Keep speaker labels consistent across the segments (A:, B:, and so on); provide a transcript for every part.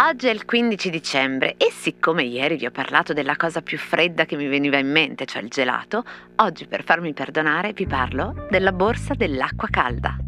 A: Oggi è il 15 dicembre e siccome ieri vi ho parlato della cosa più fredda che mi veniva in mente, cioè il gelato, oggi per farmi perdonare vi parlo della borsa dell'acqua calda.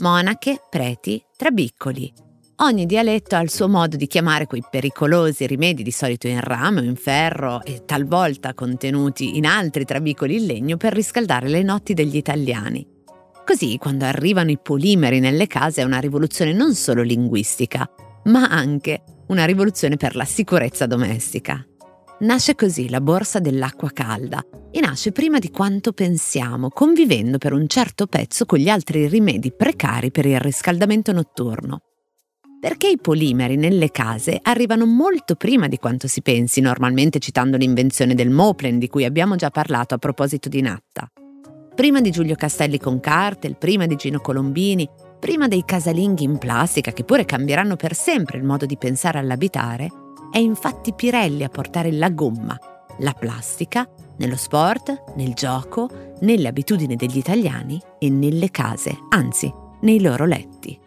A: Monache, preti, trabiccoli. Ogni dialetto ha il suo modo di chiamare quei pericolosi rimedi di solito in rame o in ferro e talvolta contenuti in altri trabicoli in legno per riscaldare le notti degli italiani. Così, quando arrivano i polimeri nelle case è una rivoluzione non solo linguistica, ma anche una rivoluzione per la sicurezza domestica. Nasce così la borsa dell'acqua calda e nasce prima di quanto pensiamo, convivendo per un certo pezzo con gli altri rimedi precari per il riscaldamento notturno. Perché i polimeri nelle case arrivano molto prima di quanto si pensi, normalmente citando l'invenzione del Moplen di cui abbiamo già parlato a proposito di Natta. Prima di Giulio Castelli con Cartel, prima di Gino Colombini, prima dei casalinghi in plastica che pure cambieranno per sempre il modo di pensare all'abitare, è infatti Pirelli a portare la gomma, la plastica, nello sport, nel gioco, nelle abitudini degli italiani e nelle case, anzi, nei loro letti.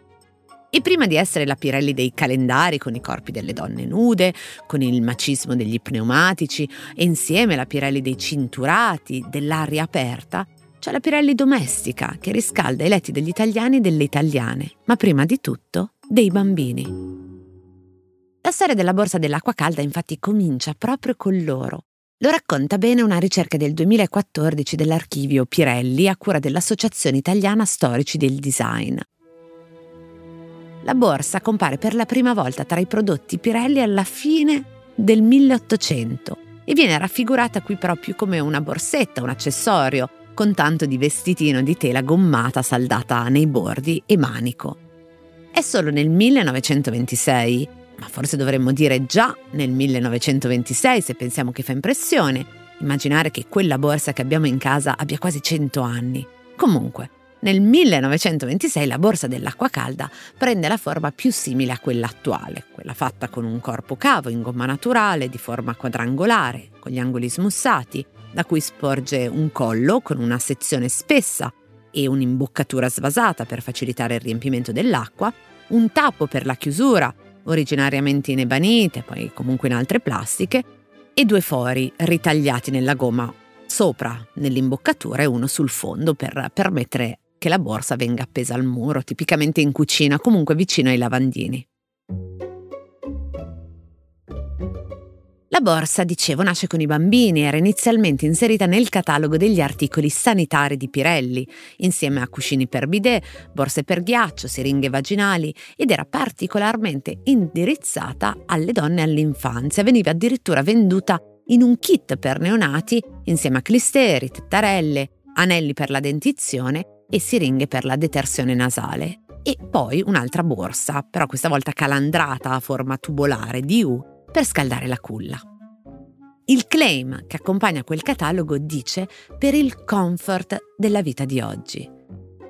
A: E prima di essere la Pirelli dei calendari con i corpi delle donne nude, con il macismo degli pneumatici e insieme la Pirelli dei cinturati, dell'aria aperta, c'è la Pirelli domestica che riscalda i letti degli italiani e delle italiane, ma prima di tutto dei bambini. La storia della borsa dell'acqua calda infatti comincia proprio con loro. Lo racconta bene una ricerca del 2014 dell'archivio Pirelli a cura dell'Associazione Italiana Storici del Design. La borsa compare per la prima volta tra i prodotti Pirelli alla fine del 1800 e viene raffigurata qui proprio come una borsetta, un accessorio, con tanto di vestitino di tela gommata saldata nei bordi e manico. È solo nel 1926 ma forse dovremmo dire già nel 1926 se pensiamo che fa impressione, immaginare che quella borsa che abbiamo in casa abbia quasi 100 anni. Comunque, nel 1926 la borsa dell'acqua calda prende la forma più simile a quella attuale, quella fatta con un corpo cavo in gomma naturale di forma quadrangolare, con gli angoli smussati, da cui sporge un collo con una sezione spessa e un'imboccatura svasata per facilitare il riempimento dell'acqua, un tappo per la chiusura originariamente in ebanite, poi comunque in altre plastiche, e due fori ritagliati nella gomma sopra nell'imboccatura e uno sul fondo per permettere che la borsa venga appesa al muro, tipicamente in cucina, comunque vicino ai lavandini. Borsa, dicevo, nasce con i bambini, era inizialmente inserita nel catalogo degli articoli sanitari di Pirelli, insieme a cuscini per bidet, borse per ghiaccio, siringhe vaginali ed era particolarmente indirizzata alle donne all'infanzia. Veniva addirittura venduta in un kit per neonati insieme a clisteri, tettarelle, anelli per la dentizione e siringhe per la detersione nasale. E poi un'altra borsa, però questa volta calandrata a forma tubolare di U per scaldare la culla. Il claim che accompagna quel catalogo dice per il comfort della vita di oggi.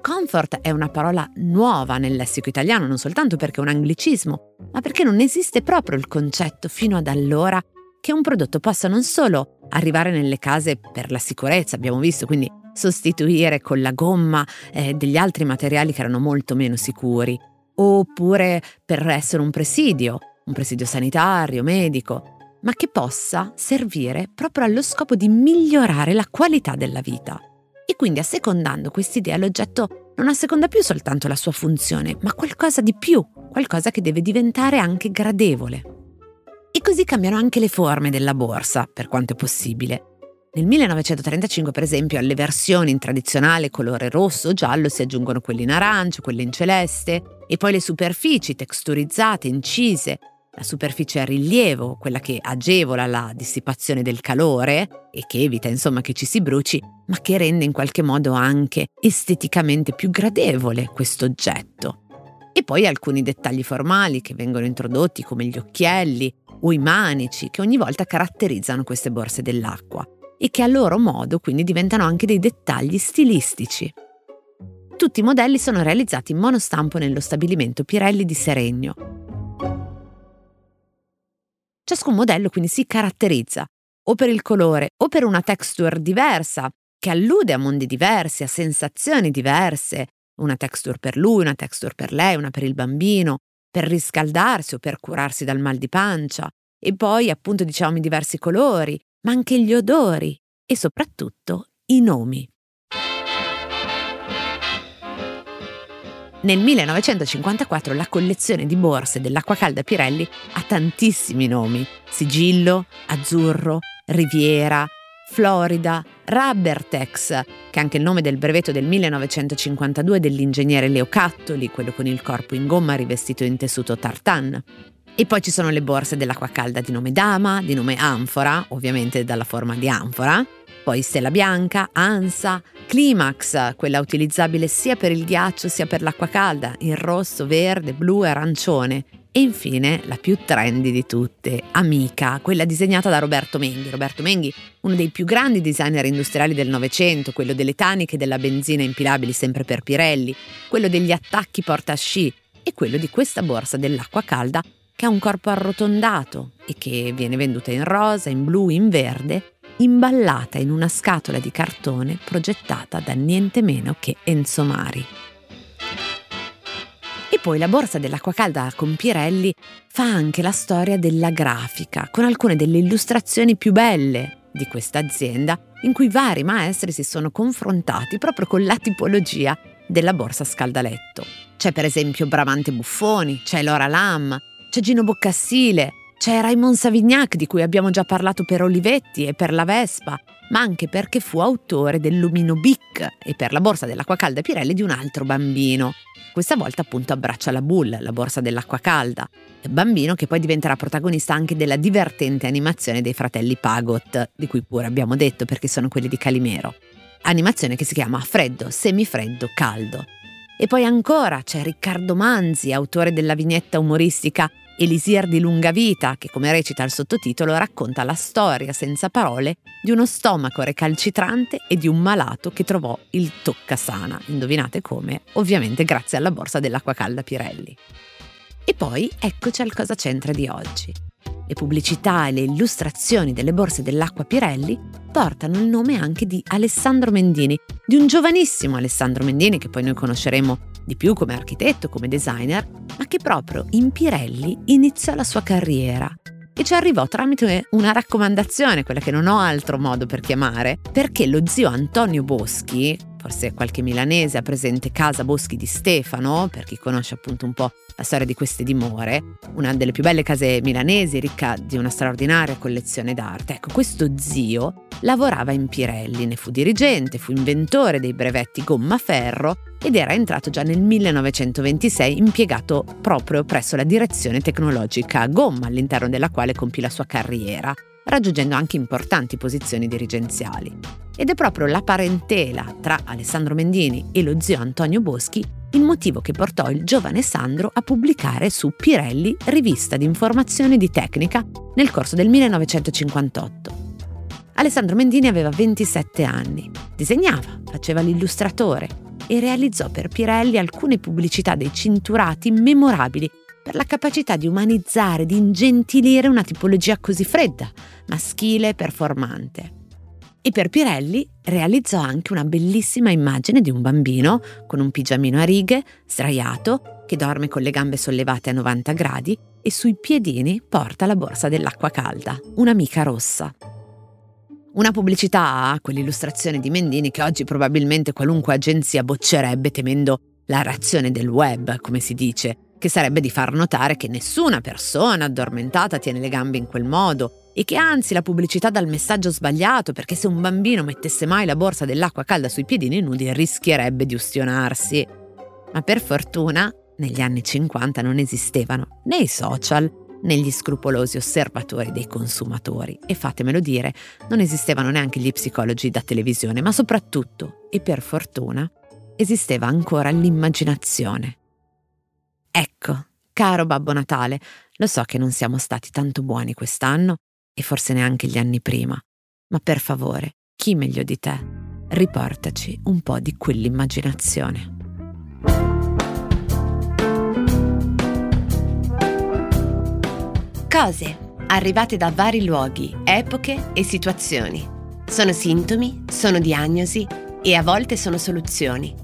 A: Comfort è una parola nuova nel lessico italiano, non soltanto perché è un anglicismo, ma perché non esiste proprio il concetto fino ad allora che un prodotto possa non solo arrivare nelle case per la sicurezza, abbiamo visto, quindi sostituire con la gomma eh, degli altri materiali che erano molto meno sicuri, oppure per essere un presidio, un presidio sanitario, medico, ma che possa servire proprio allo scopo di migliorare la qualità della vita. E quindi assecondando quest'idea l'oggetto non asseconda più soltanto la sua funzione, ma qualcosa di più, qualcosa che deve diventare anche gradevole. E così cambiano anche le forme della borsa, per quanto è possibile. Nel 1935, per esempio, alle versioni in tradizionale colore rosso o giallo si aggiungono quelle in arancio, quelle in celeste e poi le superfici texturizzate, incise, la superficie a rilievo, quella che agevola la dissipazione del calore e che evita insomma che ci si bruci, ma che rende in qualche modo anche esteticamente più gradevole questo oggetto. E poi alcuni dettagli formali che vengono introdotti come gli occhielli o i manici che ogni volta caratterizzano queste borse dell'acqua e che a loro modo quindi diventano anche dei dettagli stilistici. Tutti i modelli sono realizzati in monostampo nello stabilimento Pirelli di Seregno. Ciascun modello quindi si caratterizza o per il colore o per una texture diversa che allude a mondi diversi, a sensazioni diverse, una texture per lui, una texture per lei, una per il bambino, per riscaldarsi o per curarsi dal mal di pancia, e poi appunto diciamo i diversi colori, ma anche gli odori e soprattutto i nomi. Nel 1954 la collezione di borse dell'acqua calda Pirelli ha tantissimi nomi: Sigillo, Azzurro, Riviera, Florida, Rubbertex, che è anche il nome del brevetto del 1952 dell'ingegnere Leo Cattoli, quello con il corpo in gomma rivestito in tessuto tartan. E poi ci sono le borse dell'acqua calda di nome Dama, di nome Anfora, ovviamente dalla forma di anfora, poi Stella Bianca, Ansa, Climax, quella utilizzabile sia per il ghiaccio sia per l'acqua calda, in rosso, verde, blu e arancione. E infine la più trendy di tutte, Amica, quella disegnata da Roberto Menghi. Roberto Menghi, uno dei più grandi designer industriali del Novecento, quello delle taniche della benzina impilabili sempre per Pirelli, quello degli attacchi porta-sci e quello di questa borsa dell'acqua calda che ha un corpo arrotondato e che viene venduta in rosa, in blu, in verde imballata in una scatola di cartone progettata da niente meno che Enzo Mari. E poi la borsa dell'acqua calda con Pirelli fa anche la storia della grafica, con alcune delle illustrazioni più belle di questa azienda, in cui vari maestri si sono confrontati proprio con la tipologia della borsa scaldaletto. C'è per esempio Bramante Buffoni, c'è Laura Lam, c'è Gino Boccassile, c'è Raymond Savignac di cui abbiamo già parlato per Olivetti e per la Vespa, ma anche perché fu autore del Lumino Bic e per la borsa dell'acqua calda Pirelli di un altro bambino. Questa volta appunto abbraccia la Bull, la borsa dell'acqua calda, bambino che poi diventerà protagonista anche della divertente animazione dei fratelli Pagot, di cui pure abbiamo detto perché sono quelli di Calimero. Animazione che si chiama Freddo, semifreddo, caldo. E poi ancora c'è Riccardo Manzi, autore della vignetta umoristica Elisir di lunga vita, che come recita il sottotitolo racconta la storia senza parole di uno stomaco recalcitrante e di un malato che trovò il toccasana. Indovinate come? Ovviamente grazie alla borsa dell'acqua calda Pirelli. E poi eccoci al cosa c'entra di oggi. Le pubblicità e le illustrazioni delle borse dell'acqua Pirelli portano il nome anche di Alessandro Mendini, di un giovanissimo Alessandro Mendini che poi noi conosceremo di più come architetto, come designer, ma che proprio in Pirelli iniziò la sua carriera. E ci arrivò tramite una raccomandazione, quella che non ho altro modo per chiamare, perché lo zio Antonio Boschi, forse qualche milanese ha presente Casa Boschi di Stefano, per chi conosce appunto un po' la storia di queste dimore, una delle più belle case milanesi, ricca di una straordinaria collezione d'arte. Ecco, questo zio lavorava in Pirelli, ne fu dirigente, fu inventore dei brevetti gomma-ferro ed era entrato già nel 1926 impiegato proprio presso la direzione tecnologica gomma all'interno della quale compì la sua carriera raggiungendo anche importanti posizioni dirigenziali. Ed è proprio la parentela tra Alessandro Mendini e lo zio Antonio Boschi il motivo che portò il giovane Sandro a pubblicare su Pirelli, rivista di informazione di tecnica, nel corso del 1958. Alessandro Mendini aveva 27 anni, disegnava, faceva l'illustratore e realizzò per Pirelli alcune pubblicità dei cinturati memorabili per la capacità di umanizzare, di ingentilire una tipologia così fredda, maschile e performante. E per Pirelli realizzò anche una bellissima immagine di un bambino con un pigiamino a righe, sdraiato, che dorme con le gambe sollevate a 90 gradi e sui piedini porta la borsa dell'acqua calda, un'amica rossa. Una pubblicità, quell'illustrazione di Mendini che oggi probabilmente qualunque agenzia boccerebbe temendo la reazione del web, come si dice, che sarebbe di far notare che nessuna persona addormentata tiene le gambe in quel modo e che anzi la pubblicità dal messaggio sbagliato perché se un bambino mettesse mai la borsa dell'acqua calda sui piedini nudi rischierebbe di ustionarsi. Ma per fortuna negli anni 50 non esistevano né i social né gli scrupolosi osservatori dei consumatori e fatemelo dire, non esistevano neanche gli psicologi da televisione, ma soprattutto, e per fortuna, esisteva ancora l'immaginazione. Ecco, caro Babbo Natale, lo so che non siamo stati tanto buoni quest'anno e forse neanche gli anni prima, ma per favore, chi meglio di te, riportaci un po' di quell'immaginazione.
B: Cose arrivate da vari luoghi, epoche e situazioni. Sono sintomi, sono diagnosi e a volte sono soluzioni.